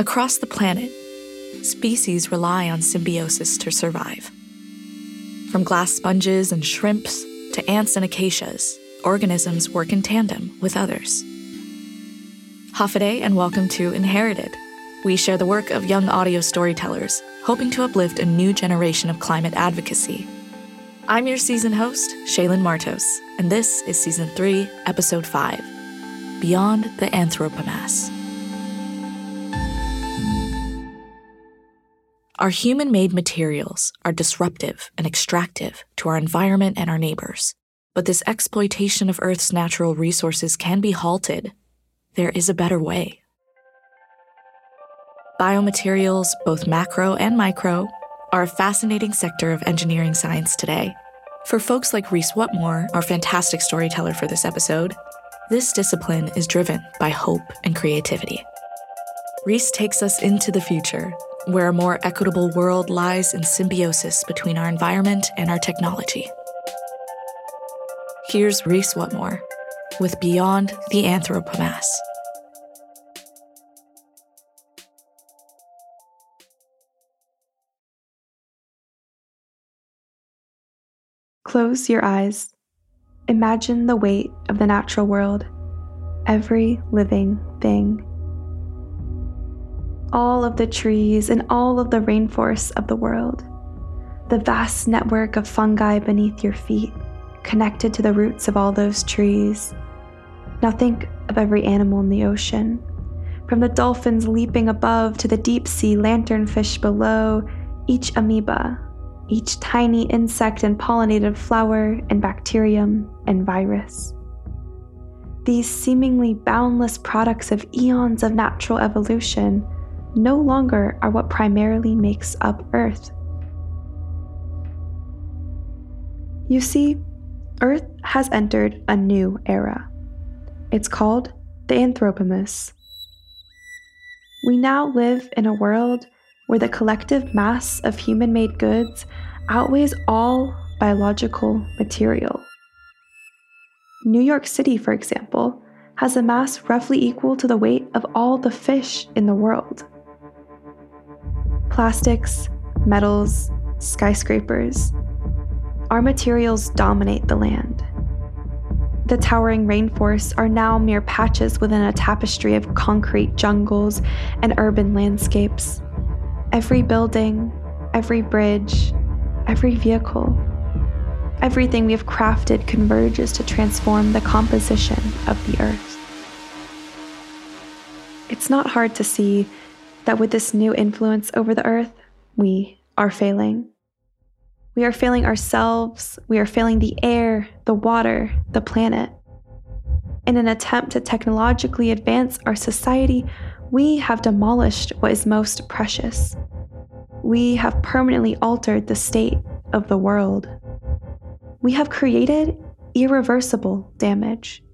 Across the planet, species rely on symbiosis to survive. From glass sponges and shrimps to ants and acacias, organisms work in tandem with others. Hafaday and welcome to Inherited. We share the work of young audio storytellers, hoping to uplift a new generation of climate advocacy. I'm your season host, Shaylin Martos, and this is Season 3, Episode 5 Beyond the Anthropomass. Our human made materials are disruptive and extractive to our environment and our neighbors. But this exploitation of Earth's natural resources can be halted. There is a better way. Biomaterials, both macro and micro, are a fascinating sector of engineering science today. For folks like Reece Whatmore, our fantastic storyteller for this episode, this discipline is driven by hope and creativity. Reece takes us into the future, where a more equitable world lies in symbiosis between our environment and our technology. Here's Reece Whatmore with Beyond the Anthropomass. Close your eyes. Imagine the weight of the natural world, every living thing. All of the trees and all of the rainforests of the world, the vast network of fungi beneath your feet, connected to the roots of all those trees. Now think of every animal in the ocean, from the dolphins leaping above to the deep sea lanternfish below, each amoeba, each tiny insect and pollinated flower and bacterium and virus. These seemingly boundless products of eons of natural evolution no longer are what primarily makes up Earth. You see, Earth has entered a new era. It's called the Anthropomass. We now live in a world where the collective mass of human made goods outweighs all biological material. New York City, for example, has a mass roughly equal to the weight of all the fish in the world. Plastics, metals, skyscrapers, our materials dominate the land. The towering rainforests are now mere patches within a tapestry of concrete jungles and urban landscapes. Every building, every bridge, every vehicle, everything we have crafted converges to transform the composition of the earth. It's not hard to see that with this new influence over the earth, we are failing. We are failing ourselves, we are failing the air, the water, the planet. In an attempt to technologically advance our society, we have demolished what is most precious. We have permanently altered the state of the world. We have created irreversible damage.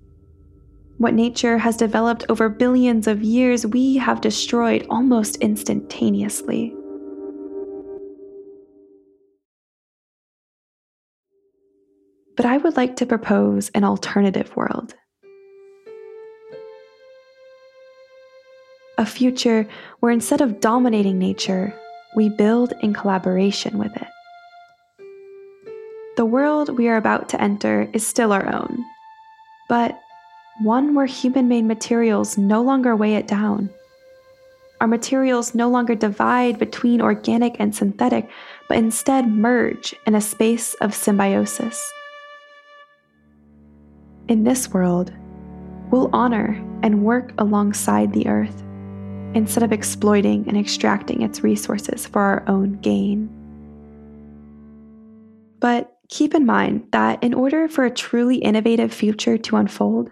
What nature has developed over billions of years, we have destroyed almost instantaneously. but I would like to propose an alternative world. A future where instead of dominating nature, we build in collaboration with it. The world we are about to enter is still our own, but one where human made materials no longer weigh it down. Our materials no longer divide between organic and synthetic, but instead merge in a space of symbiosis. In this world, we'll honor and work alongside the earth instead of exploiting and extracting its resources for our own gain. But keep in mind that in order for a truly innovative future to unfold,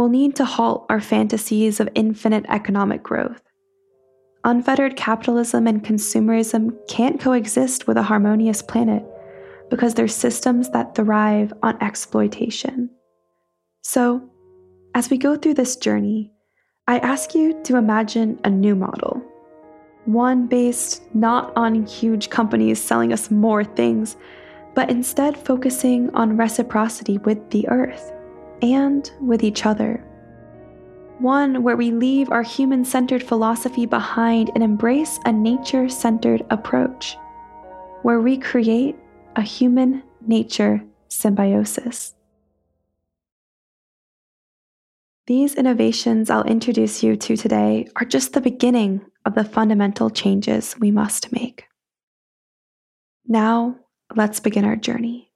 we'll need to halt our fantasies of infinite economic growth. Unfettered capitalism and consumerism can't coexist with a harmonious planet because they're systems that thrive on exploitation. So, as we go through this journey, I ask you to imagine a new model. One based not on huge companies selling us more things, but instead focusing on reciprocity with the earth and with each other. one where we leave our human centered philosophy behind and embrace a nature centered approach, where we create a human nature symbiosis. These innovations I'll introduce you to today are just the beginning of the fundamental changes we must make. Now, let's begin our journey.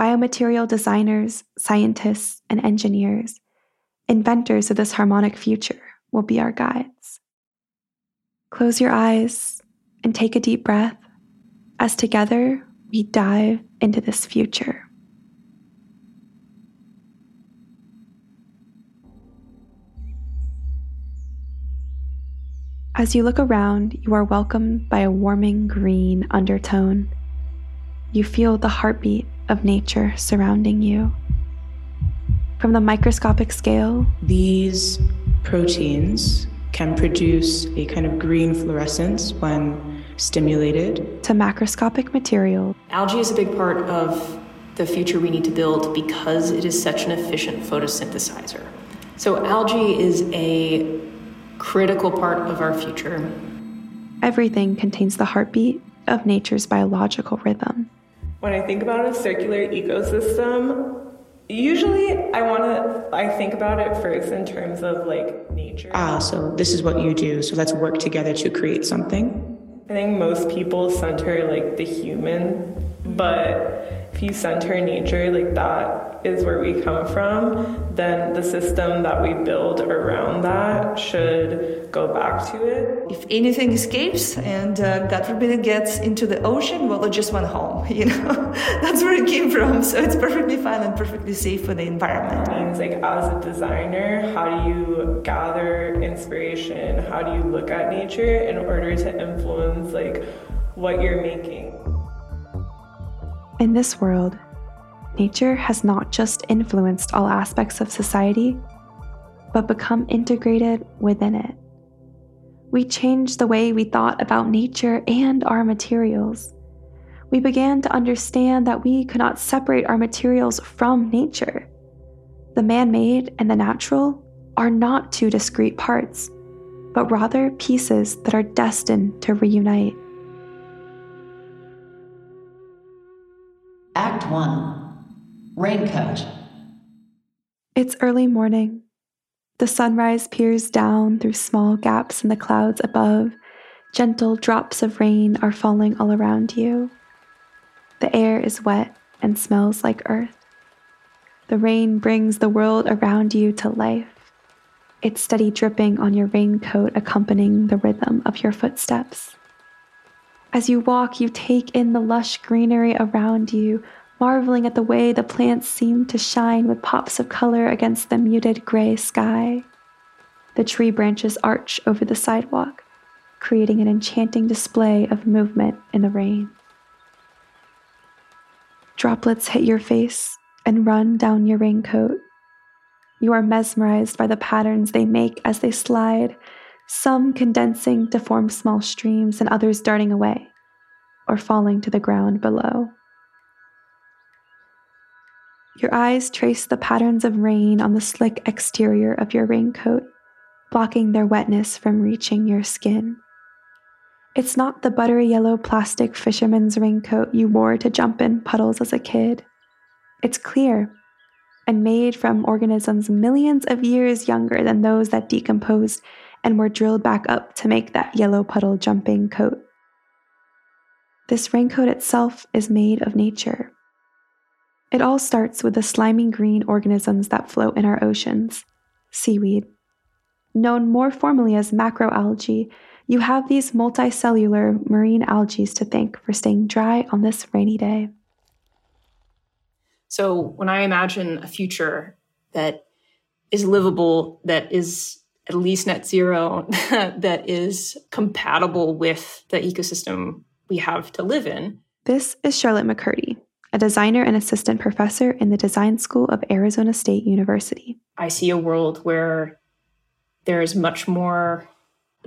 Biomaterial designers, scientists, and engineers, inventors of this harmonic future, will be our guides. Close your eyes and take a deep breath as together we dive into this future. As you look around, you are welcomed by a warming green undertone. You feel the heartbeat of nature surrounding you. From the microscopic scale, these proteins can produce a kind of green fluorescence when stimulated. To macroscopic material. Algae is a big part of the future we need to build because it is such an efficient photosynthesizer. So, algae is a critical part of our future. Everything contains the heartbeat of nature's biological rhythm. When I think about a circular ecosystem, usually I want to I think about it first in terms of like nature. Ah, so this is what you do. So let's work together to create something. I think most people center like the human, but if you center nature like that is where we come from, then the system that we build around that should go back to it. If anything escapes and uh, God forbid it gets into the ocean, well, it just went home. You know, that's where it came from. So it's perfectly fine and perfectly safe for the environment. It means like as a designer, how do you gather inspiration? How do you look at nature in order to influence like what you're making? In this world, nature has not just influenced all aspects of society, but become integrated within it. We changed the way we thought about nature and our materials. We began to understand that we could not separate our materials from nature. The man made and the natural are not two discrete parts, but rather pieces that are destined to reunite. Act 1 Raincoat. It's early morning. The sunrise peers down through small gaps in the clouds above. Gentle drops of rain are falling all around you. The air is wet and smells like earth. The rain brings the world around you to life. Its steady dripping on your raincoat accompanying the rhythm of your footsteps. As you walk, you take in the lush greenery around you, marveling at the way the plants seem to shine with pops of color against the muted gray sky. The tree branches arch over the sidewalk, creating an enchanting display of movement in the rain. Droplets hit your face and run down your raincoat. You are mesmerized by the patterns they make as they slide some condensing to form small streams and others darting away or falling to the ground below. Your eyes trace the patterns of rain on the slick exterior of your raincoat, blocking their wetness from reaching your skin. It's not the buttery yellow plastic fisherman's raincoat you wore to jump in puddles as a kid. It's clear and made from organisms millions of years younger than those that decomposed and were drilled back up to make that yellow puddle jumping coat. This raincoat itself is made of nature. It all starts with the slimy green organisms that float in our oceans seaweed. Known more formally as macroalgae, you have these multicellular marine algae to thank for staying dry on this rainy day. So, when I imagine a future that is livable, that is at least net zero that is compatible with the ecosystem we have to live in. This is Charlotte McCurdy, a designer and assistant professor in the Design School of Arizona State University. I see a world where there is much more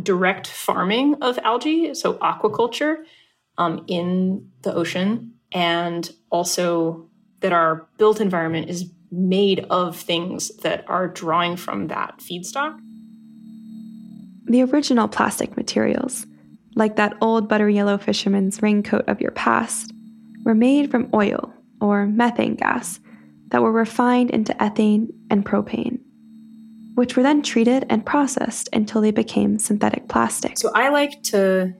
direct farming of algae, so aquaculture um, in the ocean, and also that our built environment is made of things that are drawing from that feedstock? The original plastic materials, like that old butter yellow fisherman's raincoat of your past, were made from oil or methane gas that were refined into ethane and propane, which were then treated and processed until they became synthetic plastic. So I like to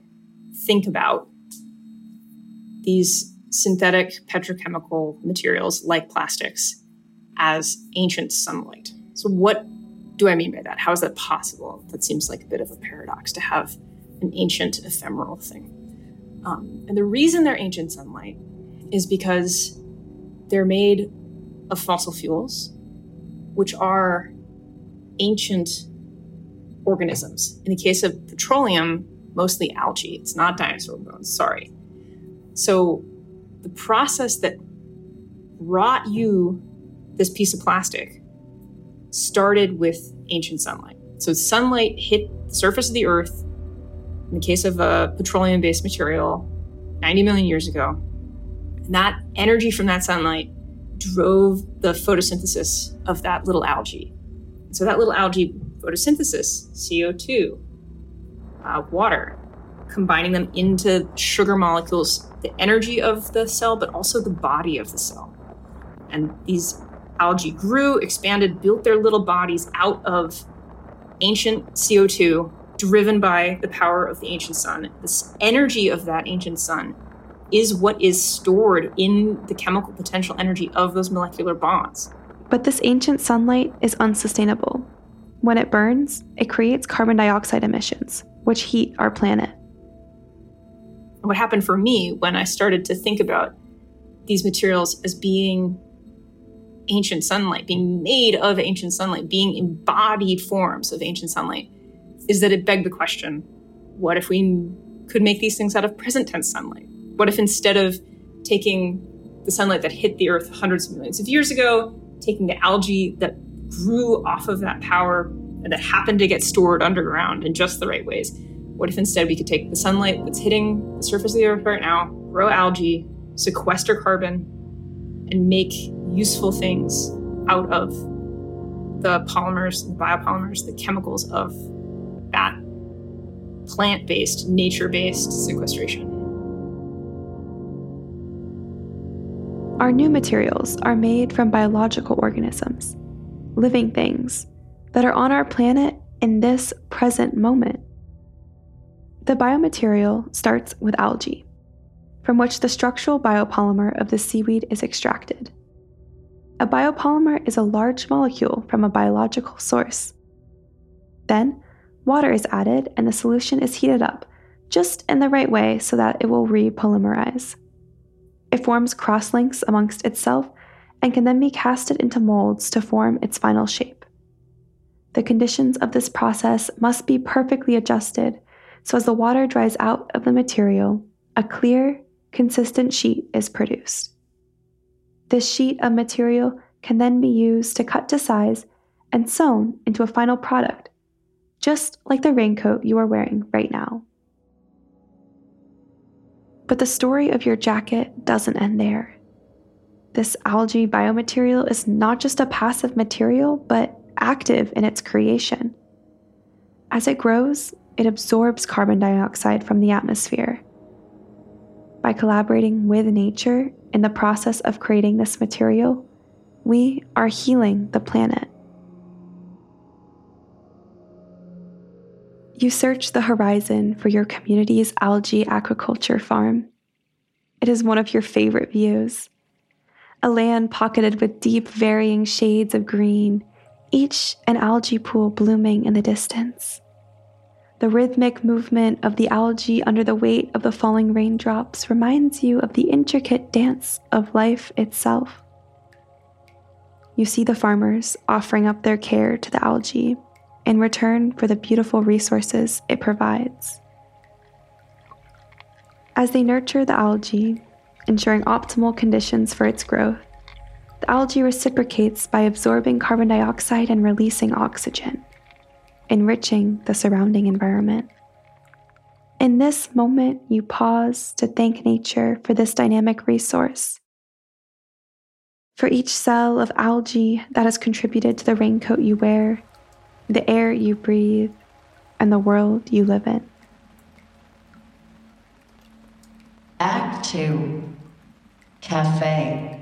think about these synthetic petrochemical materials like plastics as ancient sunlight. So, what do I mean by that? How is that possible? That seems like a bit of a paradox to have an ancient ephemeral thing. Um, and the reason they're ancient sunlight is because they're made of fossil fuels, which are ancient organisms. In the case of petroleum, mostly algae. It's not dinosaur bones, sorry. So the process that brought you this piece of plastic started with ancient sunlight. So sunlight hit the surface of the earth, in the case of a petroleum based material, 90 million years ago. And that energy from that sunlight drove the photosynthesis of that little algae. So that little algae photosynthesis, CO2, uh, water, combining them into sugar molecules, the energy of the cell, but also the body of the cell. And these algae grew, expanded, built their little bodies out of ancient CO2 driven by the power of the ancient sun. This energy of that ancient sun is what is stored in the chemical potential energy of those molecular bonds. But this ancient sunlight is unsustainable. When it burns, it creates carbon dioxide emissions, which heat our planet. What happened for me when I started to think about these materials as being ancient sunlight, being made of ancient sunlight, being embodied forms of ancient sunlight, is that it begged the question what if we could make these things out of present tense sunlight? What if instead of taking the sunlight that hit the earth hundreds of millions of years ago, taking the algae that grew off of that power and that happened to get stored underground in just the right ways, what if instead we could take the sunlight that's hitting the surface of the earth right now, grow algae, sequester carbon, and make useful things out of the polymers, the biopolymers, the chemicals of that plant based, nature based sequestration. Our new materials are made from biological organisms, living things that are on our planet in this present moment. The biomaterial starts with algae, from which the structural biopolymer of the seaweed is extracted. A biopolymer is a large molecule from a biological source. Then, water is added and the solution is heated up just in the right way so that it will repolymerize. It forms crosslinks amongst itself and can then be casted into molds to form its final shape. The conditions of this process must be perfectly adjusted so as the water dries out of the material, a clear, consistent sheet is produced. This sheet of material can then be used to cut to size and sewn into a final product, just like the raincoat you are wearing right now. But the story of your jacket doesn't end there. This algae biomaterial is not just a passive material, but active in its creation. As it grows, it absorbs carbon dioxide from the atmosphere. By collaborating with nature in the process of creating this material, we are healing the planet. You search the horizon for your community's algae aquaculture farm. It is one of your favorite views. A land pocketed with deep, varying shades of green, each an algae pool blooming in the distance. The rhythmic movement of the algae under the weight of the falling raindrops reminds you of the intricate dance of life itself. You see the farmers offering up their care to the algae in return for the beautiful resources it provides. As they nurture the algae, ensuring optimal conditions for its growth, the algae reciprocates by absorbing carbon dioxide and releasing oxygen enriching the surrounding environment. In this moment, you pause to thank nature for this dynamic resource. For each cell of algae that has contributed to the raincoat you wear, the air you breathe, and the world you live in. Act 2 Cafe.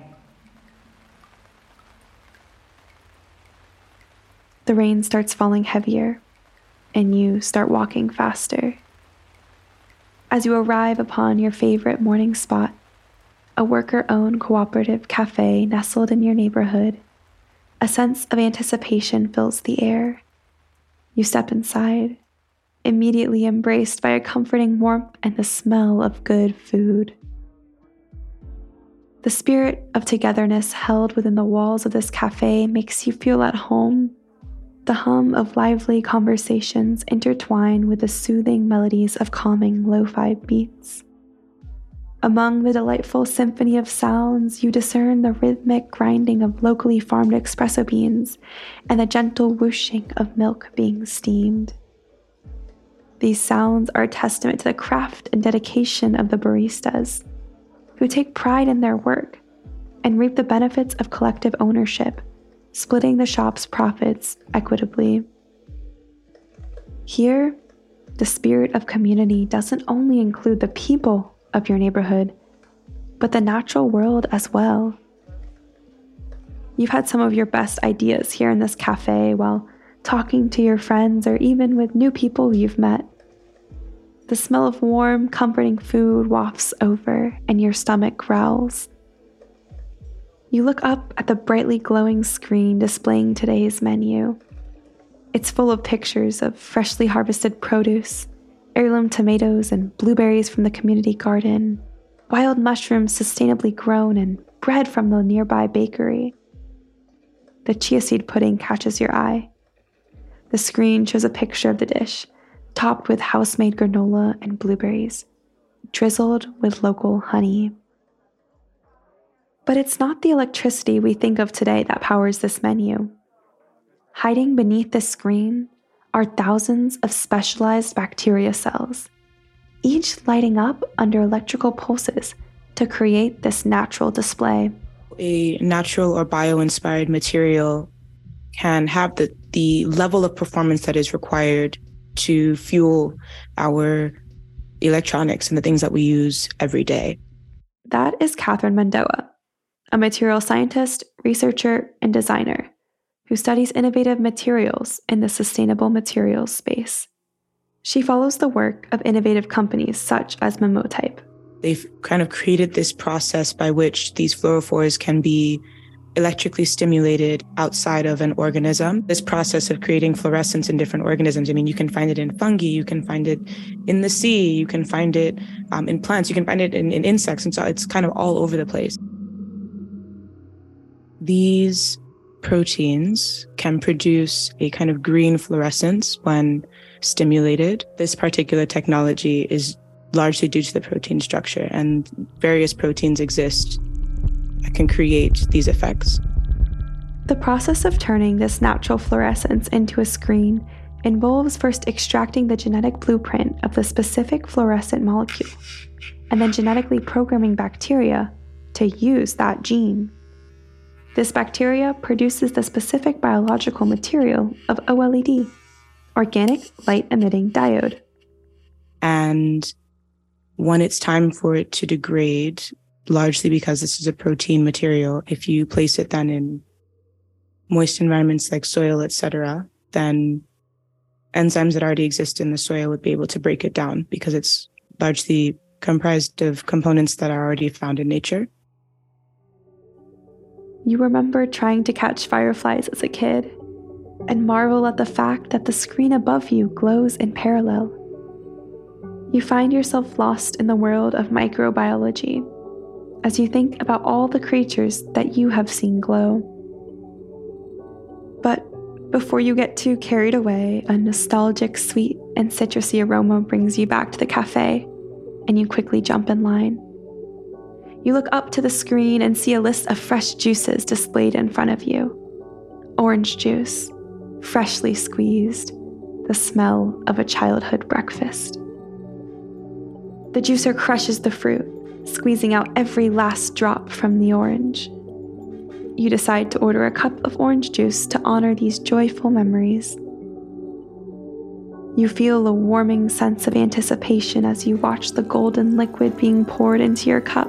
The rain starts falling heavier, and you start walking faster. As you arrive upon your favorite morning spot, a worker owned cooperative cafe nestled in your neighborhood, a sense of anticipation fills the air. You step inside, immediately embraced by a comforting warmth and the smell of good food. The spirit of togetherness held within the walls of this cafe makes you feel at home. The hum of lively conversations intertwine with the soothing melodies of calming lo fi beats. Among the delightful symphony of sounds, you discern the rhythmic grinding of locally farmed espresso beans and the gentle whooshing of milk being steamed. These sounds are a testament to the craft and dedication of the baristas, who take pride in their work and reap the benefits of collective ownership, splitting the shop's profits equitably. Here, the spirit of community doesn't only include the people of your neighborhood, but the natural world as well. You've had some of your best ideas here in this cafe while talking to your friends or even with new people you've met. The smell of warm, comforting food wafts over, and your stomach growls. You look up at the brightly glowing screen displaying today's menu. It's full of pictures of freshly harvested produce, heirloom tomatoes and blueberries from the community garden, wild mushrooms sustainably grown, and bread from the nearby bakery. The chia seed pudding catches your eye. The screen shows a picture of the dish, topped with house made granola and blueberries, drizzled with local honey. But it's not the electricity we think of today that powers this menu. Hiding beneath the screen are thousands of specialized bacteria cells, each lighting up under electrical pulses to create this natural display. A natural or bio inspired material can have the, the level of performance that is required to fuel our electronics and the things that we use every day. That is Catherine Mandoa, a material scientist, researcher, and designer who studies innovative materials in the sustainable materials space. She follows the work of innovative companies such as Memotype. They've kind of created this process by which these fluorophores can be electrically stimulated outside of an organism. This process of creating fluorescence in different organisms, I mean, you can find it in fungi, you can find it in the sea, you can find it um, in plants, you can find it in, in insects. And so it's kind of all over the place. These proteins can produce a kind of green fluorescence when stimulated. This particular technology is largely due to the protein structure, and various proteins exist that can create these effects. The process of turning this natural fluorescence into a screen involves first extracting the genetic blueprint of the specific fluorescent molecule, and then genetically programming bacteria to use that gene. This bacteria produces the specific biological material of OLED, organic light emitting diode. And when it's time for it to degrade, largely because this is a protein material. If you place it then in moist environments like soil, etc., then enzymes that already exist in the soil would be able to break it down because it's largely comprised of components that are already found in nature. You remember trying to catch fireflies as a kid and marvel at the fact that the screen above you glows in parallel. You find yourself lost in the world of microbiology as you think about all the creatures that you have seen glow. But before you get too carried away, a nostalgic, sweet, and citrusy aroma brings you back to the cafe, and you quickly jump in line. You look up to the screen and see a list of fresh juices displayed in front of you orange juice, freshly squeezed, the smell of a childhood breakfast. The juicer crushes the fruit, squeezing out every last drop from the orange. you decide to order a cup of orange juice to honor these joyful memories. You feel a warming sense of anticipation as you watch the golden liquid being poured into your cup.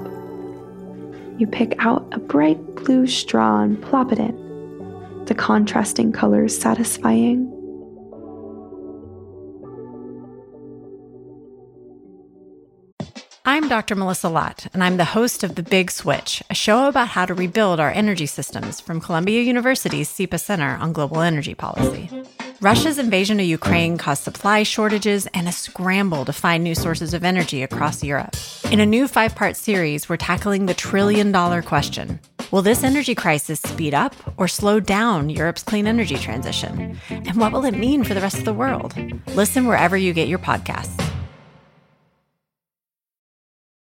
You pick out a bright blue straw and plop it in, the contrasting colors satisfying. I'm Dr. Melissa Lott, and I'm the host of The Big Switch, a show about how to rebuild our energy systems from Columbia University's SIPA Center on Global Energy Policy. Russia's invasion of Ukraine caused supply shortages and a scramble to find new sources of energy across Europe. In a new five part series, we're tackling the trillion dollar question Will this energy crisis speed up or slow down Europe's clean energy transition? And what will it mean for the rest of the world? Listen wherever you get your podcasts.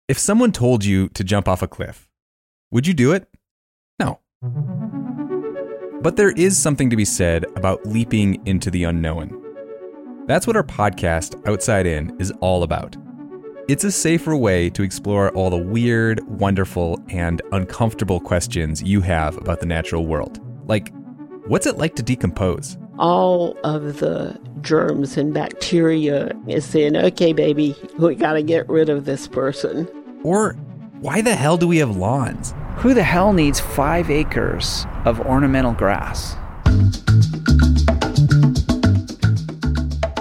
If someone told you to jump off a cliff, would you do it? No. But there is something to be said about leaping into the unknown. That's what our podcast, Outside In, is all about. It's a safer way to explore all the weird, wonderful, and uncomfortable questions you have about the natural world. Like, what's it like to decompose? all of the germs and bacteria is saying, okay, baby, we got to get rid of this person. Or why the hell do we have lawns? Who the hell needs five acres of ornamental grass?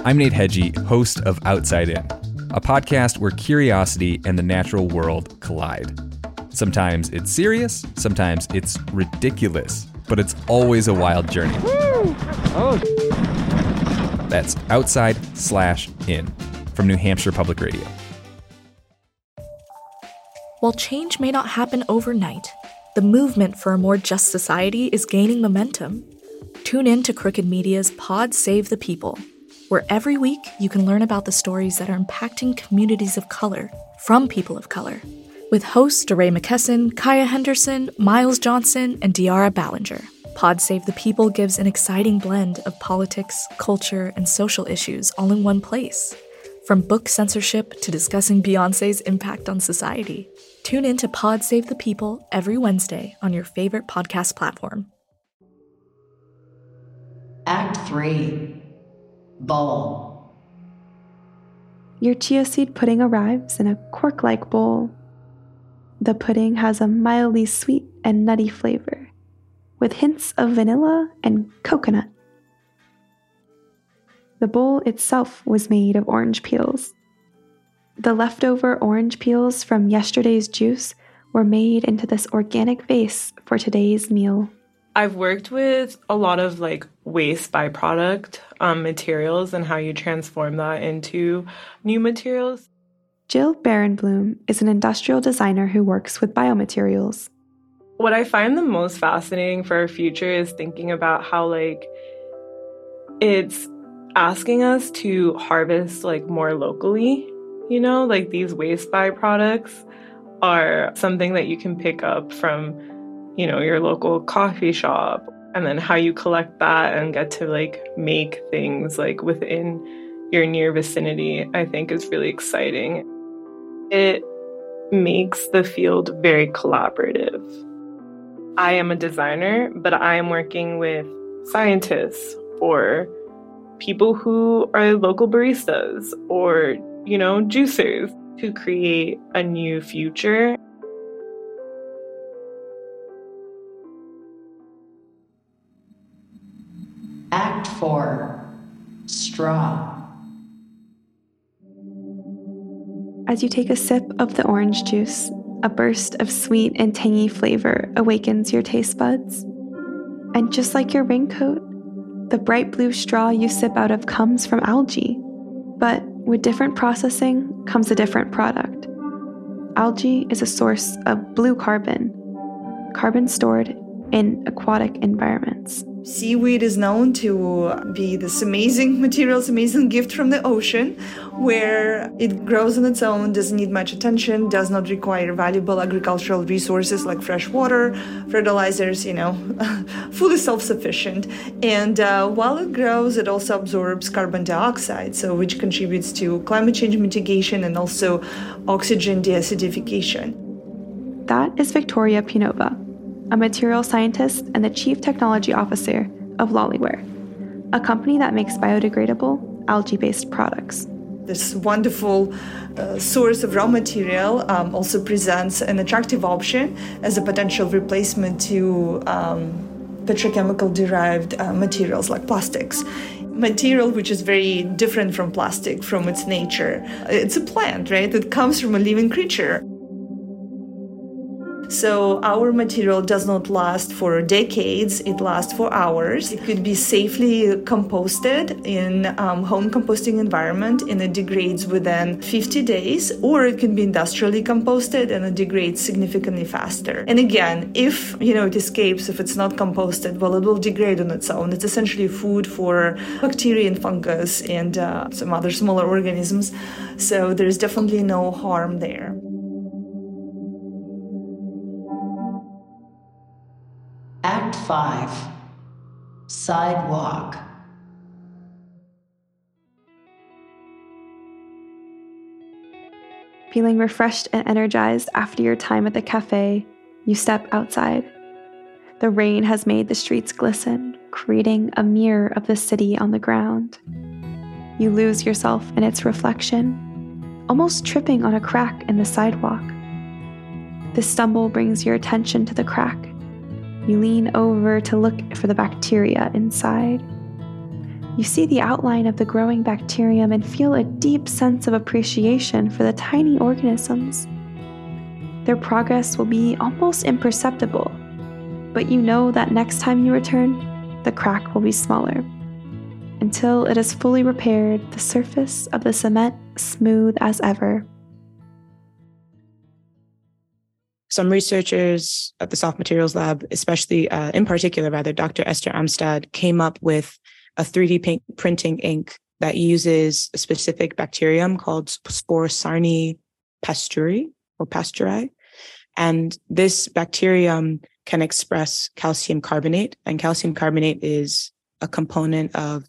I'm Nate Hegyi, host of Outside In, a podcast where curiosity and the natural world collide. Sometimes it's serious, sometimes it's ridiculous, but it's always a wild journey. That's outside slash in from New Hampshire Public Radio. While change may not happen overnight, the movement for a more just society is gaining momentum. Tune in to Crooked Media's Pod Save the People, where every week you can learn about the stories that are impacting communities of color from people of color. With hosts DeRay McKesson, Kaya Henderson, Myles Johnson, and De'Ara Balenger. Pod Save the People gives an exciting blend of politics, culture, and social issues all in one place. From book censorship to discussing Beyonce's impact on society. Tune in to Pod Save the People every Wednesday on your favorite podcast platform. Act 3 Bowl. Your chia seed pudding arrives in a cork like bowl. The pudding has a mildly sweet and nutty flavor, with hints of vanilla and coconut. The bowl itself was made of orange peels. The leftover orange peels from yesterday's juice were made into this organic vase for today's meal. I've worked with a lot of like waste byproduct um, materials and how you transform that into new materials. Jill Barenblum is an industrial designer who works with biomaterials. What I find the most fascinating for our future is thinking about how like it's asking us to harvest like more locally, you know, like these waste byproducts are something that you can pick up from, you know, your local coffee shop and then how you collect that and get to like make things like within your near vicinity, I think is really exciting. It makes the field very collaborative. I am a designer, but I am working with scientists or people who are local baristas or, you know, juicers to create a new future. Act 4 Straw. As you take a sip of the orange juice, a burst of sweet and tangy flavor awakens your taste buds. And just like your raincoat, the bright blue straw you sip out of comes from algae. But with different processing comes a different product. Algae is a source of blue carbon, carbon stored in aquatic environments. Seaweed is known to be this amazing material, this amazing gift from the ocean, where it grows on its own, doesn't need much attention, does not require valuable agricultural resources like fresh water, fertilizers, you know, fully self sufficient. And uh, while it grows, it also absorbs carbon dioxide, so which contributes to climate change mitigation and also oxygen deacidification. That is Victoria Pinova, a material scientist and the chief technology officer of Loliware, a company that makes biodegradable, algae based products. This wonderful uh, source of raw material um, also presents an attractive option as a potential replacement to um, petrochemical derived uh, materials like plastics material which is very different from plastic from its nature. It's a plant, right? It comes from a living creature. So our material does not last for decades, it lasts for hours. It could be safely composted in um, home composting environment and it degrades within 50 days, or it can be industrially composted and it degrades significantly faster. And again, if you know it escapes, if it's not composted, well, it will degrade on its own. It's essentially food for bacteria and fungus and uh, some other smaller organisms. So there's definitely no harm there. Act 5 Sidewalk. Feeling refreshed and energized after your time at the cafe, you step outside. The rain has made the streets glisten, creating a mirror of the city on the ground. You lose yourself in its reflection, almost tripping on a crack in the sidewalk. The stumble brings your attention to the crack you lean over to look for the bacteria inside. You see the outline of the growing bacterium and feel a deep sense of appreciation for the tiny organisms. Their progress will be almost imperceptible, but you know that next time you return, the crack will be smaller. Until it is fully repaired, the surface of the cement smooth as ever. Some researchers at the Soft Materials Lab, especially uh, in particular, rather, Dr. Esther Amstad came up with a 3D paint printing ink that uses a specific bacterium called Sporosarcina pasteurii or pasteurii. And this bacterium can express calcium carbonate, and calcium carbonate is a component of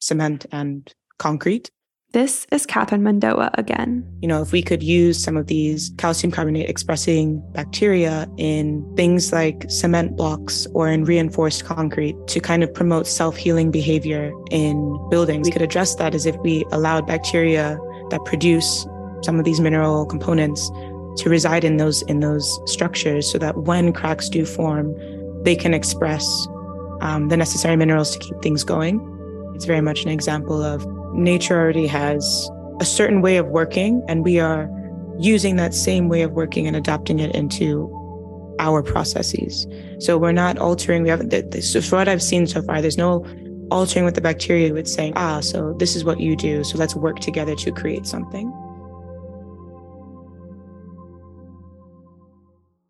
cement and concrete. This is Catherine Mandoa again. You know, if we could use some of these calcium carbonate expressing bacteria in things like cement blocks or in reinforced concrete to kind of promote self healing behavior in buildings, we could address that as if we allowed bacteria that produce some of these mineral components to reside in those in those structures so that when cracks do form, they can express um, the necessary minerals to keep things going. It's very much an example of nature already has a certain way of working, and we are using that same way of working and adapting it into our processes. So we're not altering. We haven't. So for what I've seen so far, there's no altering with the bacteria It's saying, ah, so this is what you do. So let's work together to create something.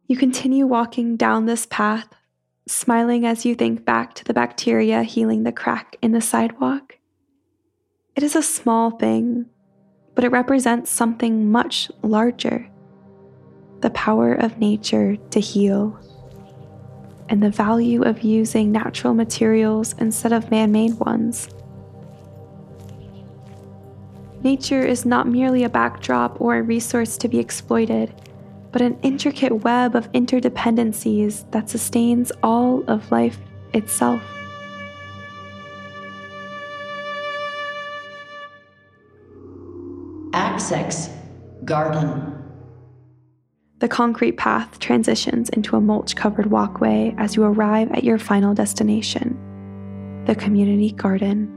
You continue walking down this path, smiling as you think back to the bacteria healing the crack in the sidewalk. It is a small thing, but it represents something much larger the power of nature to heal, and the value of using natural materials instead of man made ones. Nature is not merely a backdrop or a resource to be exploited, but an intricate web of interdependencies that sustains all of life itself. Act Garden. The concrete path transitions into a mulch covered walkway as you arrive at your final destination the community garden.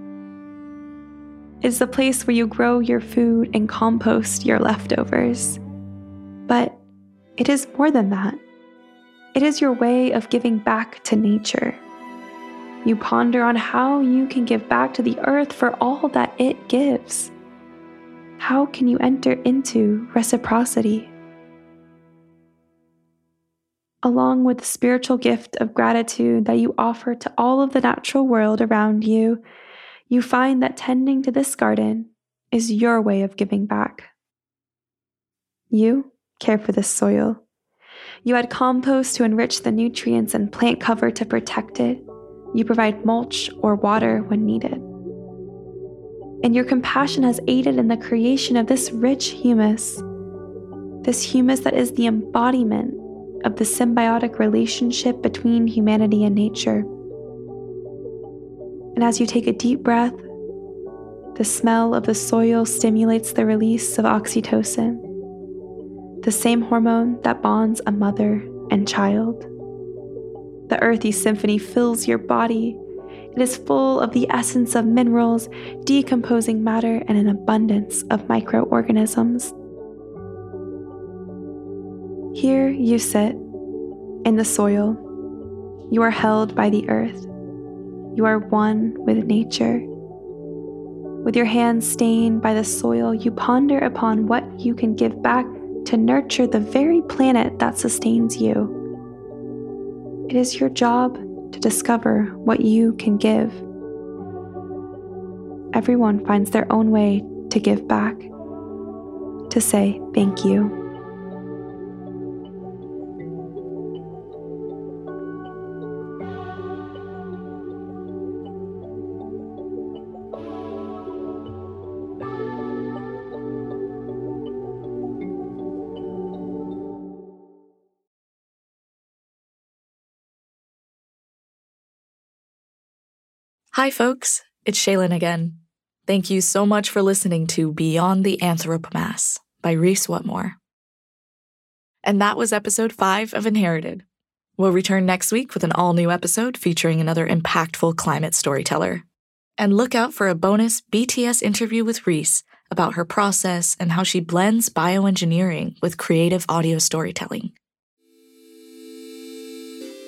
It's the place where you grow your food and compost your leftovers. But it is more than that. It is your way of giving back to nature. You ponder on how you can give back to the earth for all that it gives how can you enter into reciprocity? Along with the spiritual gift of gratitude that you offer to all of the natural world around you, you find that tending to this garden is your way of giving back. You care for this soil. You add compost to enrich the nutrients and plant cover to protect it. You provide mulch or water when needed and your compassion has aided in the creation of this rich humus. This humus that is the embodiment of the symbiotic relationship between humanity and nature. And as you take a deep breath, the smell of the soil stimulates the release of oxytocin, the same hormone that bonds a mother and child. The earthy symphony fills your body. It is full of the essence of minerals, decomposing matter, and an abundance of microorganisms. Here you sit in the soil. You are held by the earth. You are one with nature. With your hands stained by the soil, you ponder upon what you can give back to nurture the very planet that sustains you. It is your job to discover what you can give. Everyone finds their own way to give back, to say thank you. Hi, folks. It's Shaylin again. Thank you so much for listening to Beyond the Anthropomass by Reece Whatmore. And that was episode five of Inherited. We'll return next week with an all new episode featuring another impactful climate storyteller. And look out for a bonus BTS interview with Reece about her process and how she blends bioengineering with creative audio storytelling.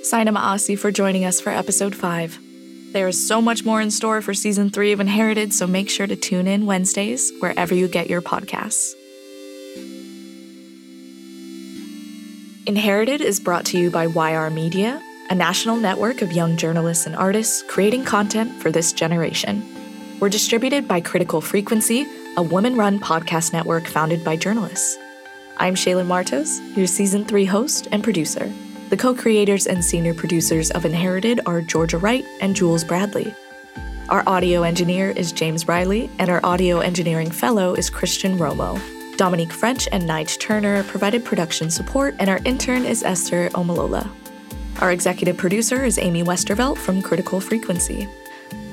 Saina Maasi for joining us for episode 5. There is so much more in store for season 3 of Inherited, so make sure to tune in Wednesdays wherever you get your podcasts. Inherited is brought to you by YR Media, a national network of young journalists and artists creating content for this generation. We're distributed by Critical Frequency, a woman run podcast network founded by journalists. I'm Shaylin Martos, your season 3 host and producer. The co creators and senior producers of Inherited are Georgia Wright and Jules Bradley. Our audio engineer is James Riley, and our audio engineering fellow is Christian Romo. Dominique French and Nige Turner provided production support, and our intern is Esther Omalola. Our executive producer is Amy Westervelt from Critical Frequency.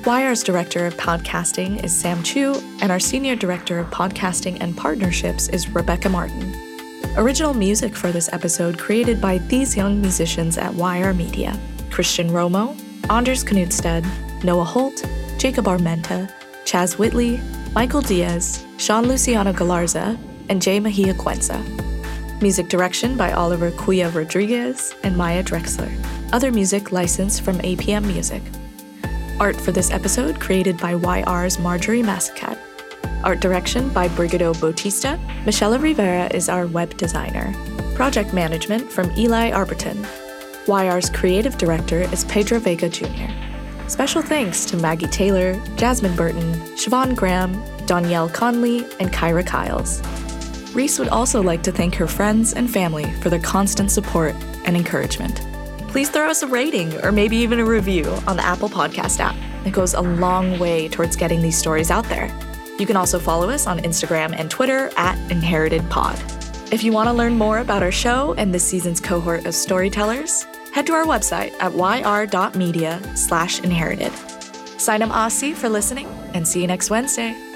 YR's director of podcasting is Sam Chu, and our senior director of podcasting and partnerships is Rebecca Martin. Original music for this episode created by these young musicians at YR Media Christian Romo, Anders Knudstad, Noah Holt, Jacob Armenta, Chaz Whitley, Michael Diaz, Sean Luciano Galarza, and Jay Mahia Cuenza. Music direction by Oliver Cuya Rodriguez and Maya Drexler. Other music licensed from APM Music. Art for this episode created by YR's Marjorie Massacat. Art direction by Brigado Bautista. Michelle Rivera is our web designer. Project management from Eli Arberton. YR's creative director is Pedro Vega Jr. Special thanks to Maggie Taylor, Jasmine Burton, Siobhan Graham, Danielle Conley, and Kyra Kyles. Reece would also like to thank her friends and family for their constant support and encouragement. Please throw us a rating or maybe even a review on the Apple Podcast app. It goes a long way towards getting these stories out there. You can also follow us on Instagram and Twitter at InheritedPod. If you want to learn more about our show and this season's cohort of storytellers, head to our website at yr.media slash inherited. Sign up Aussie for listening and see you next Wednesday.